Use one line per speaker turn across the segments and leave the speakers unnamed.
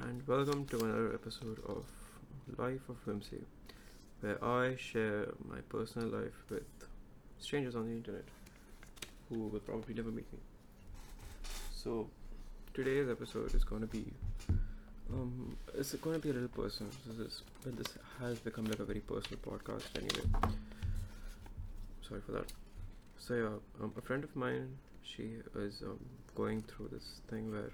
and welcome to another episode of Life of Whimsy, where I share my personal life with strangers on the internet who will probably never meet me. So, today's episode is going to be, um, it's going to be a little personal. This is, but this has become like a very personal podcast anyway. Sorry for that. So yeah, um, a friend of mine, she is um, going through this thing where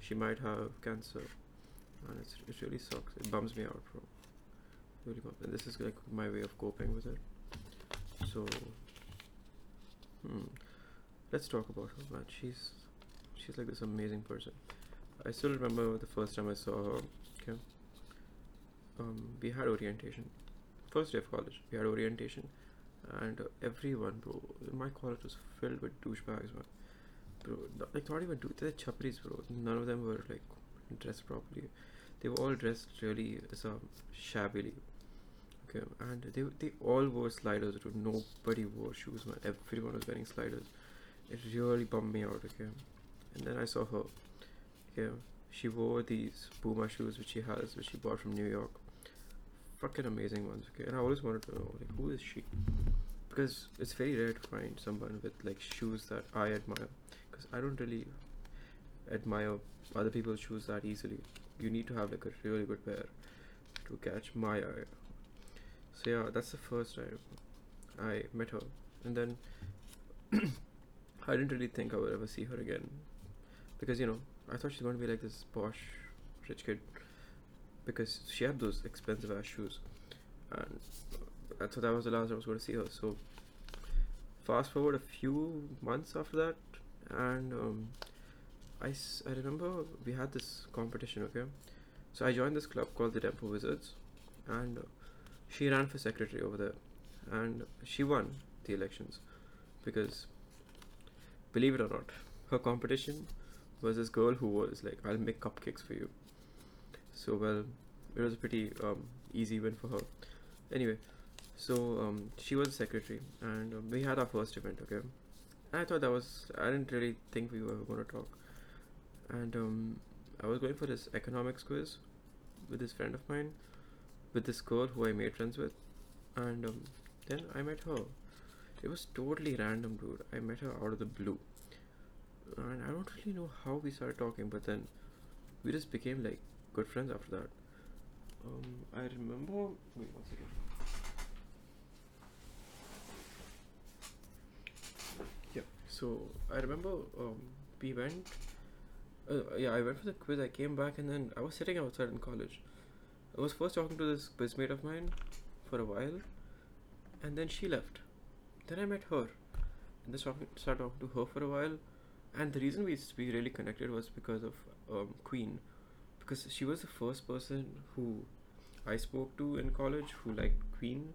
she might have cancer, and it really sucks. It bums me out, bro. Really bums. And this is like my way of coping with it. So, hmm, let's talk about her, man. She's she's like this amazing person. I still remember the first time I saw her. Okay. Um, we had orientation. First day of college, we had orientation, and uh, everyone, bro, my college was filled with douchebags, man bro. Like not even two. They're chapris, bro. None of them were like dressed properly. They were all dressed really uh, so shabbily. Okay, and they they all wore sliders. Bro. Nobody wore shoes, man. Everyone was wearing sliders. It really bummed me out. Okay, and then I saw her. Okay, she wore these Puma shoes which she has, which she bought from New York. Fucking amazing ones. Okay, and I always wanted to know like who is she because it's very rare to find someone with like shoes that I admire because I don't really admire other people's shoes that easily. You need to have like a really good pair to catch my eye. So yeah, that's the first time I met her, and then I didn't really think I would ever see her again because you know I thought she's going to be like this posh rich kid because she had those expensive ass shoes, and I thought that was the last I was going to see her. So fast forward a few months after that, and um, I, I remember we had this competition okay? So i joined this club called the tempo wizards and she ran for secretary over there and she won the elections because believe it or not her competition was this girl who was like i'll make cupcakes for you. So well it was a pretty um, easy win for her. Anyway so um, she was secretary and um, we had our first event okay? I thought that was I didn't really think we were going to talk, and um, I was going for this economics quiz with this friend of mine, with this girl who I made friends with, and um, then I met her. It was totally random, dude. I met her out of the blue, and I don't really know how we started talking, but then we just became like good friends after that. Um, I remember. Wait one second. Yeah. So I remember um, we went. Uh, yeah, I went for the quiz. I came back and then I was sitting outside in college. I was first talking to this quizmate of mine for a while, and then she left. Then I met her, and then started talking to her for a while. And the reason we we really connected was because of um, Queen, because she was the first person who I spoke to in college who liked Queen,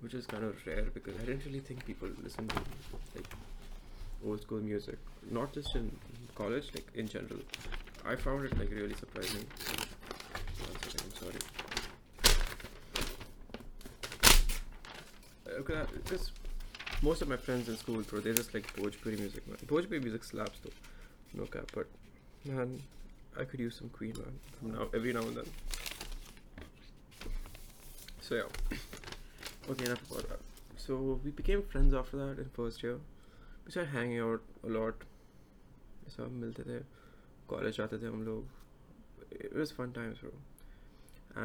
which is kind of rare because I didn't really think people listen to like old school music, not just in college, like in general. I found it like really surprising. One second, I'm sorry. Uh, okay, uh, because most of my friends in school, bro, they just like Bhojpuri music, man. Bhojpuri music slaps though, no cap. But man, I could use some Queen, man, from now every now and then. So yeah. Okay, enough about that. So we became friends after that in first year. We started hanging out a lot. सब मिलते थे college जाते थे हम लोग it was fun times bro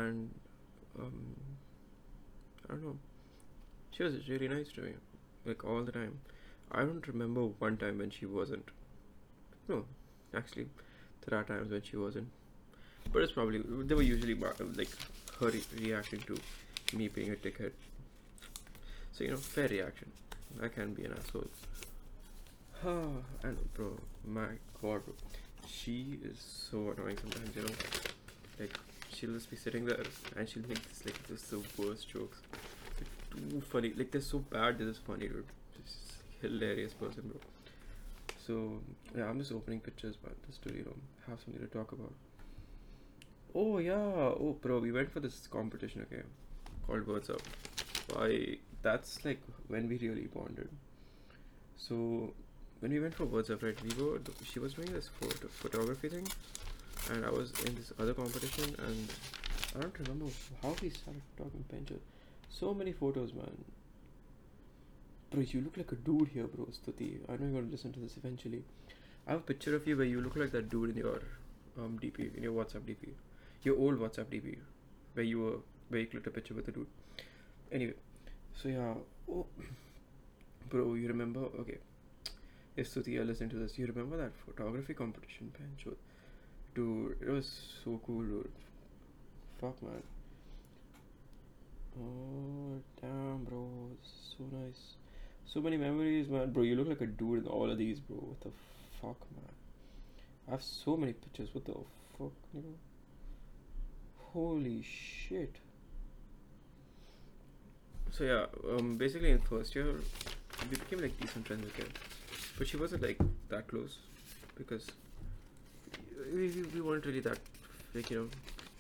and um, I don't know she was really nice to me like all the time I don't remember one time when she wasn't no actually there are times when she wasn't but it's probably they were usually ba- like her re- reacting to me being a dickhead so you know fair reaction I can be an asshole and bro, my god, bro. She is so annoying sometimes, you know. Like, she'll just be sitting there and she'll make this, like, this the worst jokes. Like, too funny. Like, they're so bad, they're just funny, dude. Just hilarious person, bro. So, yeah, I'm just opening pictures, but just to, you know, have something to talk about. Oh, yeah. Oh, bro, we went for this competition, okay? Called Words Up. Why, that's like when we really bonded. So, when we went for Words Up, right, we were she was doing this photo photography thing, and I was in this other competition, and I don't remember how we started talking pension. So many photos, man. Bro, you look like a dude here, bro. Stuti. I know you're gonna listen to this eventually. I have a picture of you where you look like that dude in your um DP, in your WhatsApp DP, your old WhatsApp DP, where you were where you clicked a picture with the dude. Anyway, so yeah, oh, bro, you remember? Okay, if Stuti, you're listening to this, you remember that photography competition, Pancho? Dude, it was so cool, dude. Fuck, man. Oh, damn, bro. So nice. So many memories, man. Bro, you look like a dude in all of these, bro. What the fuck, man? I have so many pictures. What the fuck, you know? Holy shit. So yeah, um, basically in first year, we became like decent friends again, but she wasn't like that close because we, we, we weren't really that like you know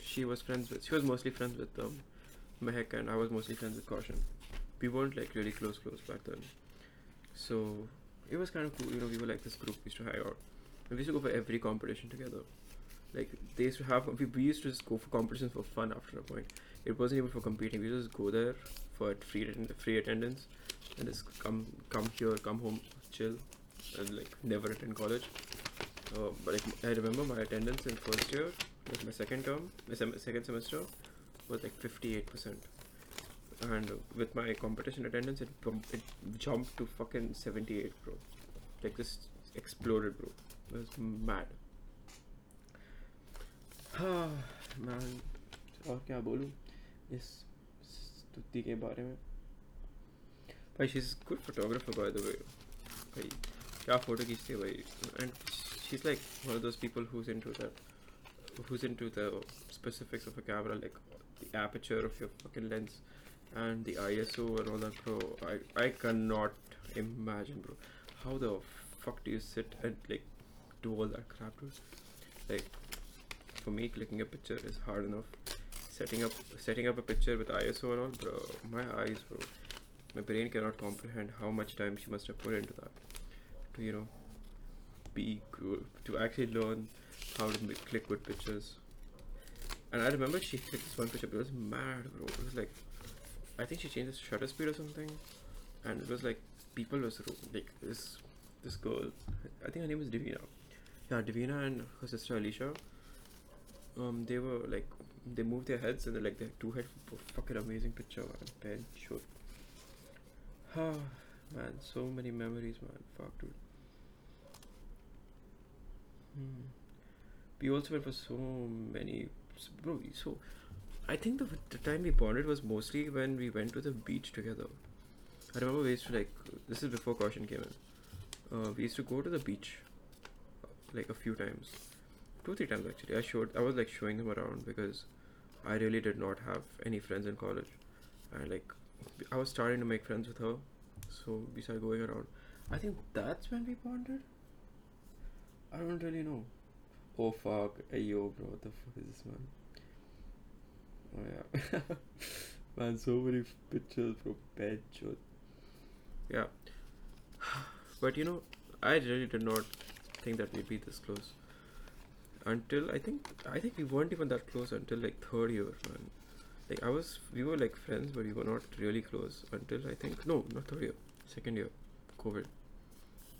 she was friends with she was mostly friends with um Mehek and I was mostly friends with Caution. We weren't like really close close back then. So it was kind of cool, you know, we were like this group, we used to hang out. And we used to go for every competition together. Like they used to have we, we used to just go for competitions for fun after a point. It wasn't even for competing, we just go there for free free attendance and just come come here, come home, chill and like never attend college. Uh, but like, I remember my attendance in first year, like my second term, my sem- second semester, was like fifty eight percent, and with my competition attendance, it bump- it jumped to fucking seventy eight, bro. Like this exploded, bro. It was mad. हाँ man और क्या बोलूँ इस स्तुति के बारे में भाई she is good photographer by the way भाई क्या फोटो खींचती है भाई and she is like one of those people who's into that who's into the specifics of a camera like the aperture of your fucking lens and the ISO and all that bro I, I cannot imagine bro how the fuck do you sit and like do all that crap dude like for me clicking a picture is hard enough setting up setting up a picture with ISO and all bro my eyes bro my brain cannot comprehend how much time she must have put into that to you know be good to actually learn how to make, click good pictures. And I remember she clicked this one picture but it was mad bro. It was like I think she changed the shutter speed or something. And it was like people was like this this girl I think her name was Divina. Yeah Divina and her sister Alicia um they were like they moved their heads and they're like their two head fucking amazing picture man. Ben sure ah man so many memories man. Fuck dude hmm. we also went for so many bro so I think the, the time we bonded was mostly when we went to the beach together. I remember we used to like this is before caution came in. Uh, we used to go to the beach uh, like a few times. Two three times actually. I showed i was like showing him around because i really did not have any friends in college. And like i was starting to make friends with her so we started going around. I think that's when we bonded i don't really know. Oh fuck. Hey yo bro what the fuck is this man? Oh yeah. Man so many pictures bro. Bad shit yeah. But you know i really did not think that we'd be this close. Until I think I think we weren't even that close until like third year, man. Like I was, we were like friends, but we were not really close until I think no, not third year, second year, COVID.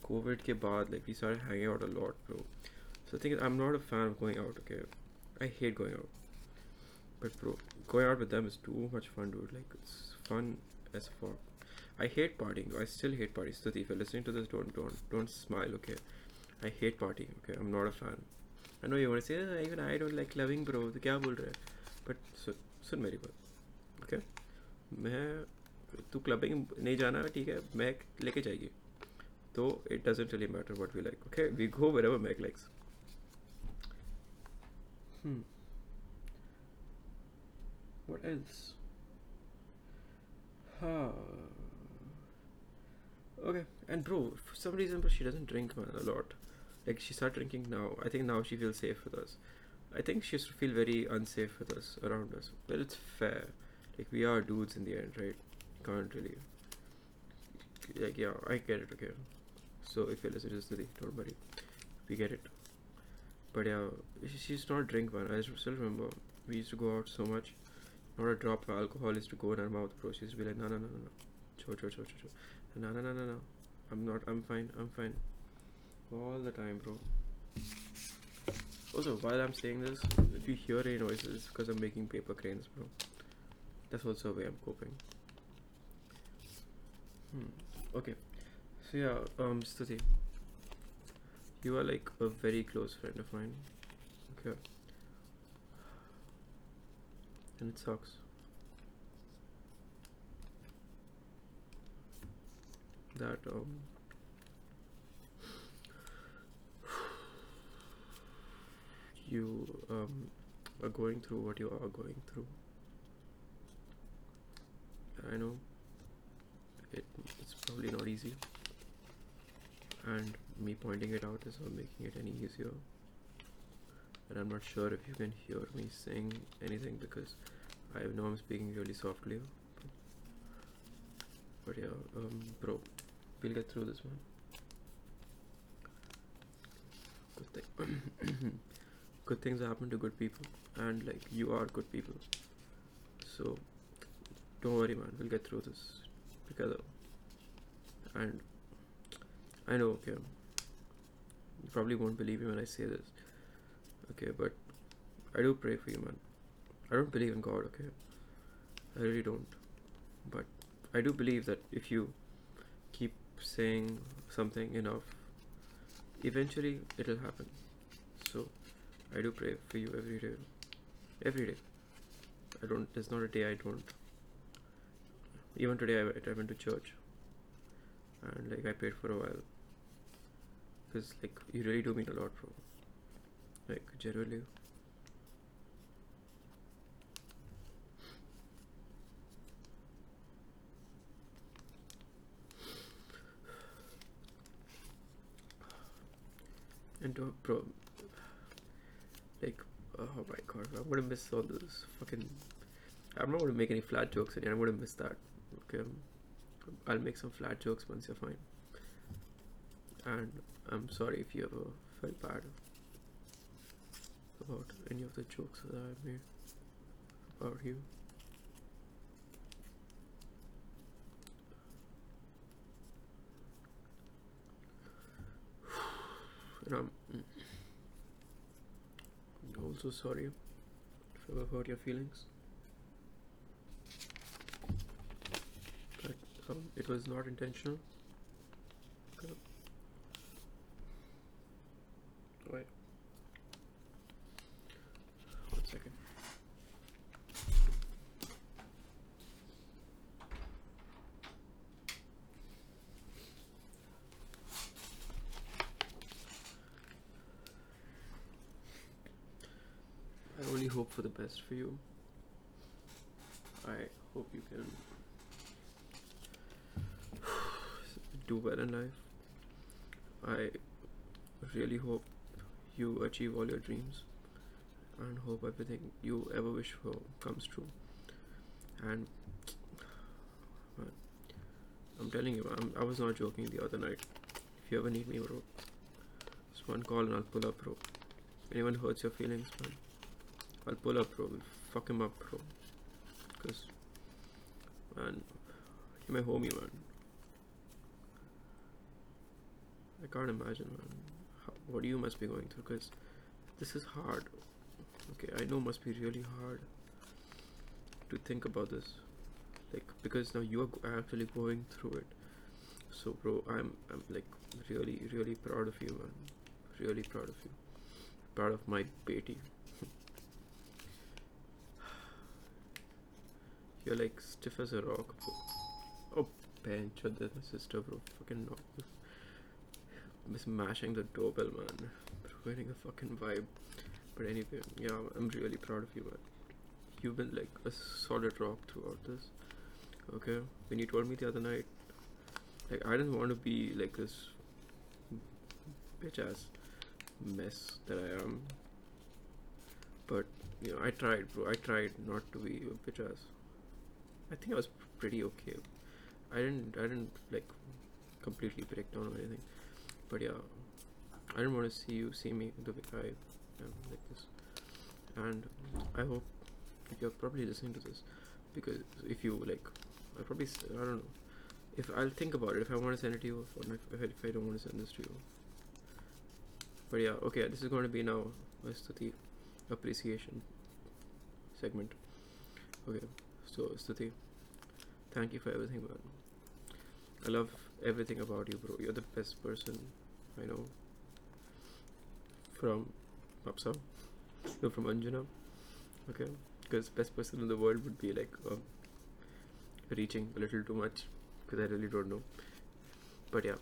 Covid के बाद like we सारे hang out a lot pro so I think I am not a fan of going out okay I hate going out but pro going out with them is too much fun dude like it's fun as for I hate parting I still hate party स्तुति फिर listening to this don't don't don't smile okay I hate party okay I am not a fan I know you want to say even I don't like loving bro तो क्या बोल रहे हैं? But सुन मेरी बात okay मैं, तू clubbing नहीं जाना है ठीक है? मैं लेके जाएगी। though it doesn't really matter what we like okay? We go wherever meg likes. Hmm. What else? Huh. okay and bro for some reason but she doesn't drink man, a lot. Like she started drinking now. I think now she feels safe with us. I think she used to feel very unsafe with us around us. But it's fair. Like we are dudes in the end right? Can't really. Like yeah i get it okay? So if you listen to this don't worry we get it but yeah, she's not drink man. I still remember we used to go out so much. Not a drop of alcohol used to go in her mouth, bro. She used to be like, no, no, no, no, no, cho, cho, cho, cho, cho, no, no, no, no, no. I'm not. I'm fine. I'm fine. All the time, bro. Also, while I'm saying this, if you hear any noises, it's because I'm making paper cranes, bro. That's also a way I'm coping. Hmm. Okay. So yeah, um, Stuti, you are like a very close friend of mine. Okay. And it sucks. That um. You um are going through what you are going through. I know it, it's probably not easy, and me pointing it out is not making it any easier. And I'm not sure if you can hear me saying anything because I know I'm speaking really softly. But yeah, um, bro, we'll get through this one. Good thing. good things happen to good people, and like you are good people. So don't worry, man. We'll get through this together. And I know, okay, you probably won't believe me when I say this, okay, but I do pray for you, man. I don't believe in God, okay? I really don't. But I do believe that if you keep saying something enough, eventually it'll happen. So I do pray for you every day. Every day. I don't, there's not a day I don't. Even today, I went, I went to church and like I prayed for a while because like you really do mean a lot, bro. Like generally. And uh, bro, like, oh my god, I'm gonna miss all this fucking. I'm not gonna make any flat jokes again. I'm gonna miss that. Okay, I'll make some flat jokes once you're fine. And I'm sorry if you ever felt bad about any of the jokes that I made about you. And I'm also sorry if I ever hurt your feelings. But um, it was not intentional. Okay. Wait. One second. I hope for the best for you. I hope you can do well in life. I really hope you achieve all your dreams and hope everything you ever wish for comes true. And I'm telling you, I'm, I was not joking the other night. If you ever need me, bro, just one call and I'll pull up, bro. Anyone hurts your feelings, man, I'll pull up, bro. Fuck him up, bro. Cause, man, you're my homie, man. I can't imagine, man, how, what you must be going through. Cause this is hard. Okay, I know must be really hard to think about this, like because now you are actually going through it. So, bro, I'm I'm like really really proud of you, man. Really proud of you. Proud of my baby. You're like stiff as a rock. Oh, bench, that's my sister, bro. Fucking knock. Smashing the doorbell, man. Ruining a fucking vibe. But anyway, yeah, I'm really proud of you, man. You've been like a solid rock throughout this. Okay? When you told me the other night, like, I didn't want to be like this bitch ass mess that I am. But, you know, I tried, bro. I tried not to be a bitch ass. I think I was pretty okay. I didn't, I didn't like completely break down or anything. But yeah, I didn't want to see you see me the way I um, like this. And I hope you're probably listening to this because if you like, I probably I don't know if I'll think about it if I want to send it to you or if I, if I don't want to send this to you. But yeah, okay, this is going to be now a Stuti appreciation segment. Okay, so Stuti, thank you for everything, man. I love everything about you, bro. You're the best person I know. From Apsa, no, from Anjuna. Okay, because best person in the world would be like um, reaching a little too much, because I really don't know. But yeah,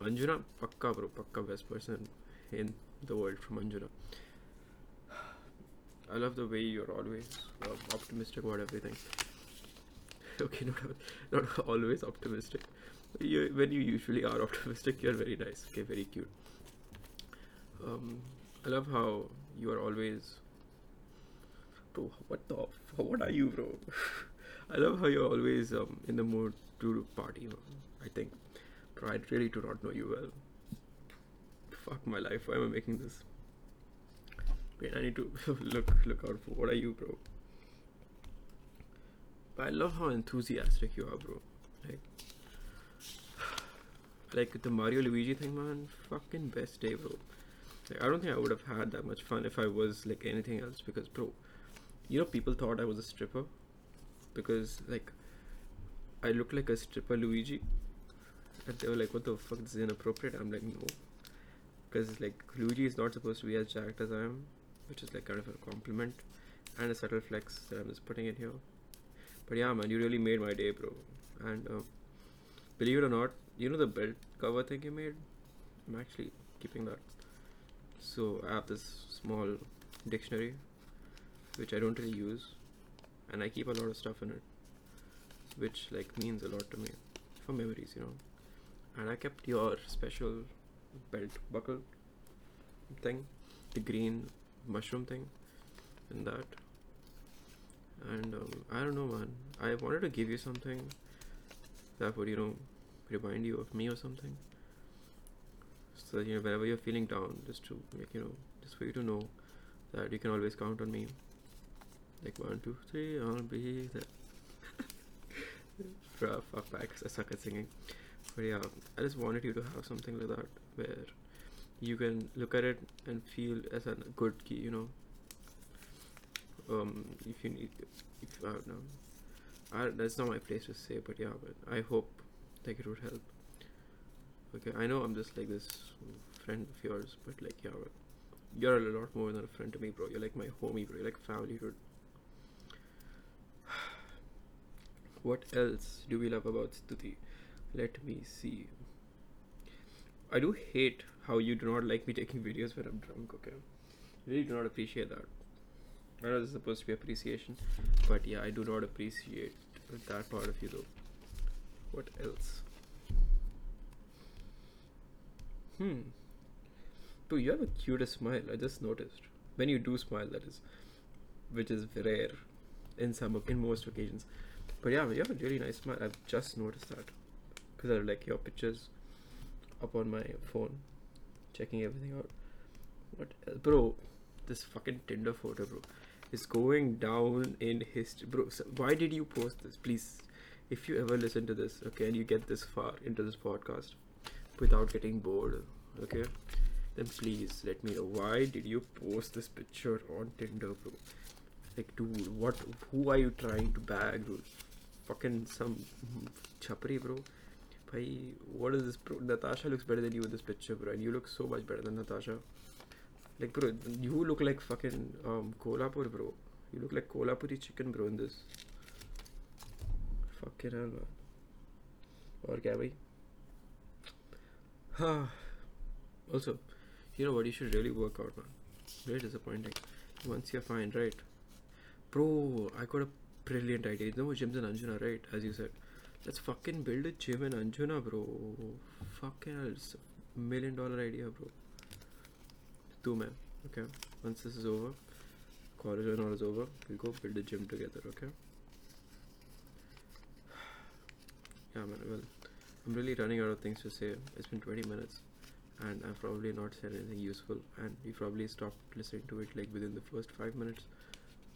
Anjuna, pakka, bro, pakka best person in the world from Anjuna. I love the way you're always uh, optimistic about everything. okay, not not always optimistic. You, when you usually are optimistic, you're very nice. Okay, very cute. Um, I love how you are always. Bro, what the? What are you, bro? I love how you're always um, in the mood to party. I think, bro, I really do not know you well. Fuck my life. Why am I making this? Wait, I need to look look out for what are you, bro? But I love how enthusiastic you are, bro. Like, like the Mario Luigi thing, man. Fucking best day, bro. Like, I don't think I would have had that much fun if I was like anything else because, bro, you know, people thought I was a stripper because like I look like a stripper Luigi, and they were like, "What the fuck? This is inappropriate." I'm like, no, because like Luigi is not supposed to be as jacked as I am, which is like kind of a compliment and a subtle flex that I'm just putting in here. But yeah, man, you really made my day, bro. And uh, believe it or not, you know the belt cover thing you made? I'm actually keeping that. So I have this small dictionary, which I don't really use, and I keep a lot of stuff in it, which like means a lot to me for memories, you know. And I kept your special belt buckle thing, the green mushroom thing, and that. And um, I don't know, man. I wanted to give you something that would, you know, remind you of me or something. So you know, whenever you're feeling down, just to like, you know, just for you to know that you can always count on me. Like one, two, three, I'll be there. Fuck back, I suck at singing. But yeah, I just wanted you to have something like that where you can look at it and feel as a good key, you know. Um, if you need, if I don't know, I, that's not my place to say, but yeah, but I hope like it would help. Okay, I know I'm just like this friend of yours, but like yeah, but you're a lot more than a friend to me, bro. You're like my homie, bro. You're like family, dude. What else do we love about Stuti? Let me see. I do hate how you do not like me taking videos when I'm drunk, okay? Really do not appreciate that. I know this is supposed to be appreciation, but yeah, I do not appreciate that part of you though. What else? Hmm. Dude, you have a cutest smile, I just noticed. When you do smile, that is. Which is rare in some in most occasions. But yeah, you have a really nice smile. I've just noticed that. Because I like your pictures up on my phone, checking everything out. What else? Uh, bro, this fucking Tinder photo, bro, is going down in history. Bro, so why did you post this? Please, if you ever listen to this, okay, and you get this far into this podcast without getting bored, okay, then please let me know why did you post this picture on Tinder, bro? Like, dude, what? Who are you trying to bag, dude? Fucking some mm, chapri, bro. Hey, what is this bro? Natasha looks better than you in this picture, bro. And you look so much better than Natasha. Like, bro, you look like fucking um, Kolhapur, bro. You look like Kolhapuri chicken, bro, in this. Fucking hell, man. Or kya, bhai? Also, you know what? You should really work out, man. Very disappointing. Once you're fine, right? Bro, I got a brilliant idea. You know, gyms in Anjuna, right? As you said let's fucking build a gym in Anjuna bro. Fucking hell it's a million dollar idea bro. Two man. Okay once this is over college and all is over we'll go build a gym together okay? Yeah man well I'm really running out of things to say. It's been 20 minutes and I've probably not said anything useful, and you probably stopped listening to it like within the first five minutes.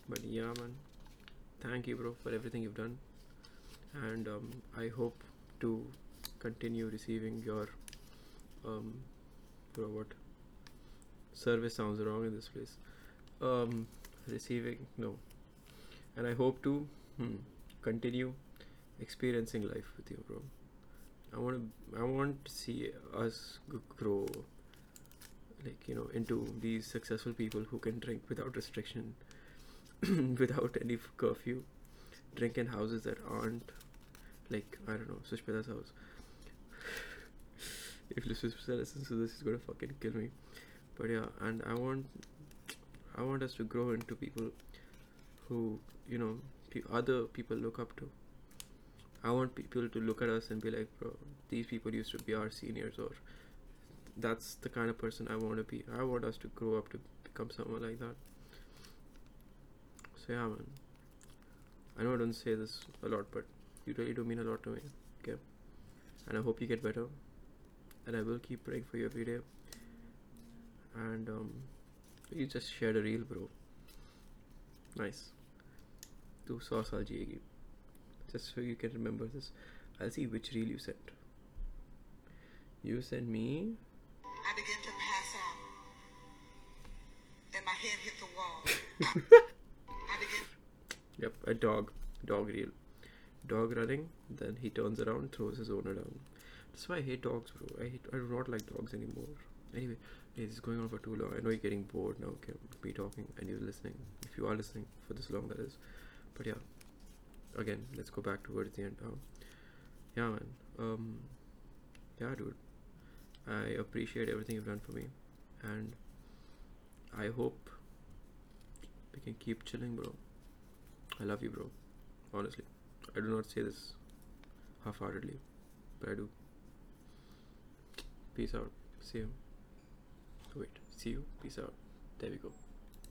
But yeah, man, thank you, bro, for everything you've done, and um, I hope to continue receiving your um, what service sounds wrong in this place. Um, receiving no, and I hope to hmm, continue experiencing life with you, bro. I want to I want to see us grow like you know into these successful people who can drink without restriction without any curfew drink in houses that aren't like I don't know Sushmita's house if Sushmita listens to this she's gonna fucking kill me but yeah and I want I want us to grow into people who you know other people look up to I want people to look at us and be like, bro, these people used to be our seniors, or that's the kind of person I want to be. I want us to grow up to become someone like that. So, yeah, man. I know I don't say this a lot, but you really do mean a lot to me. Okay. And I hope you get better. And I will keep praying for you every day. And um, you just shared a reel, bro. Nice. Tu sauce aa jayegi just so you can remember this. I'll see which reel you sent. You sent me.
I began to pass out. And my head hit the wall. I began
Yep, a dog. Dog reel. Dog running, then he turns around, throws his owner down. That's why I hate dogs, bro. I hate, I do not like dogs anymore. Anyway, this is going on for too long. I know you're getting bored now, okay, me talking, and you're listening. If you are listening for this long, that is. But yeah, again, let's go back towards the end now. Yeah, man. Um, yeah, dude. I appreciate everything you've done for me, and I hope we can keep chilling, bro. I love you, bro. Honestly, I do not say this half-heartedly, but I do. Peace out. See you. Wait. See you. Peace out. There we go.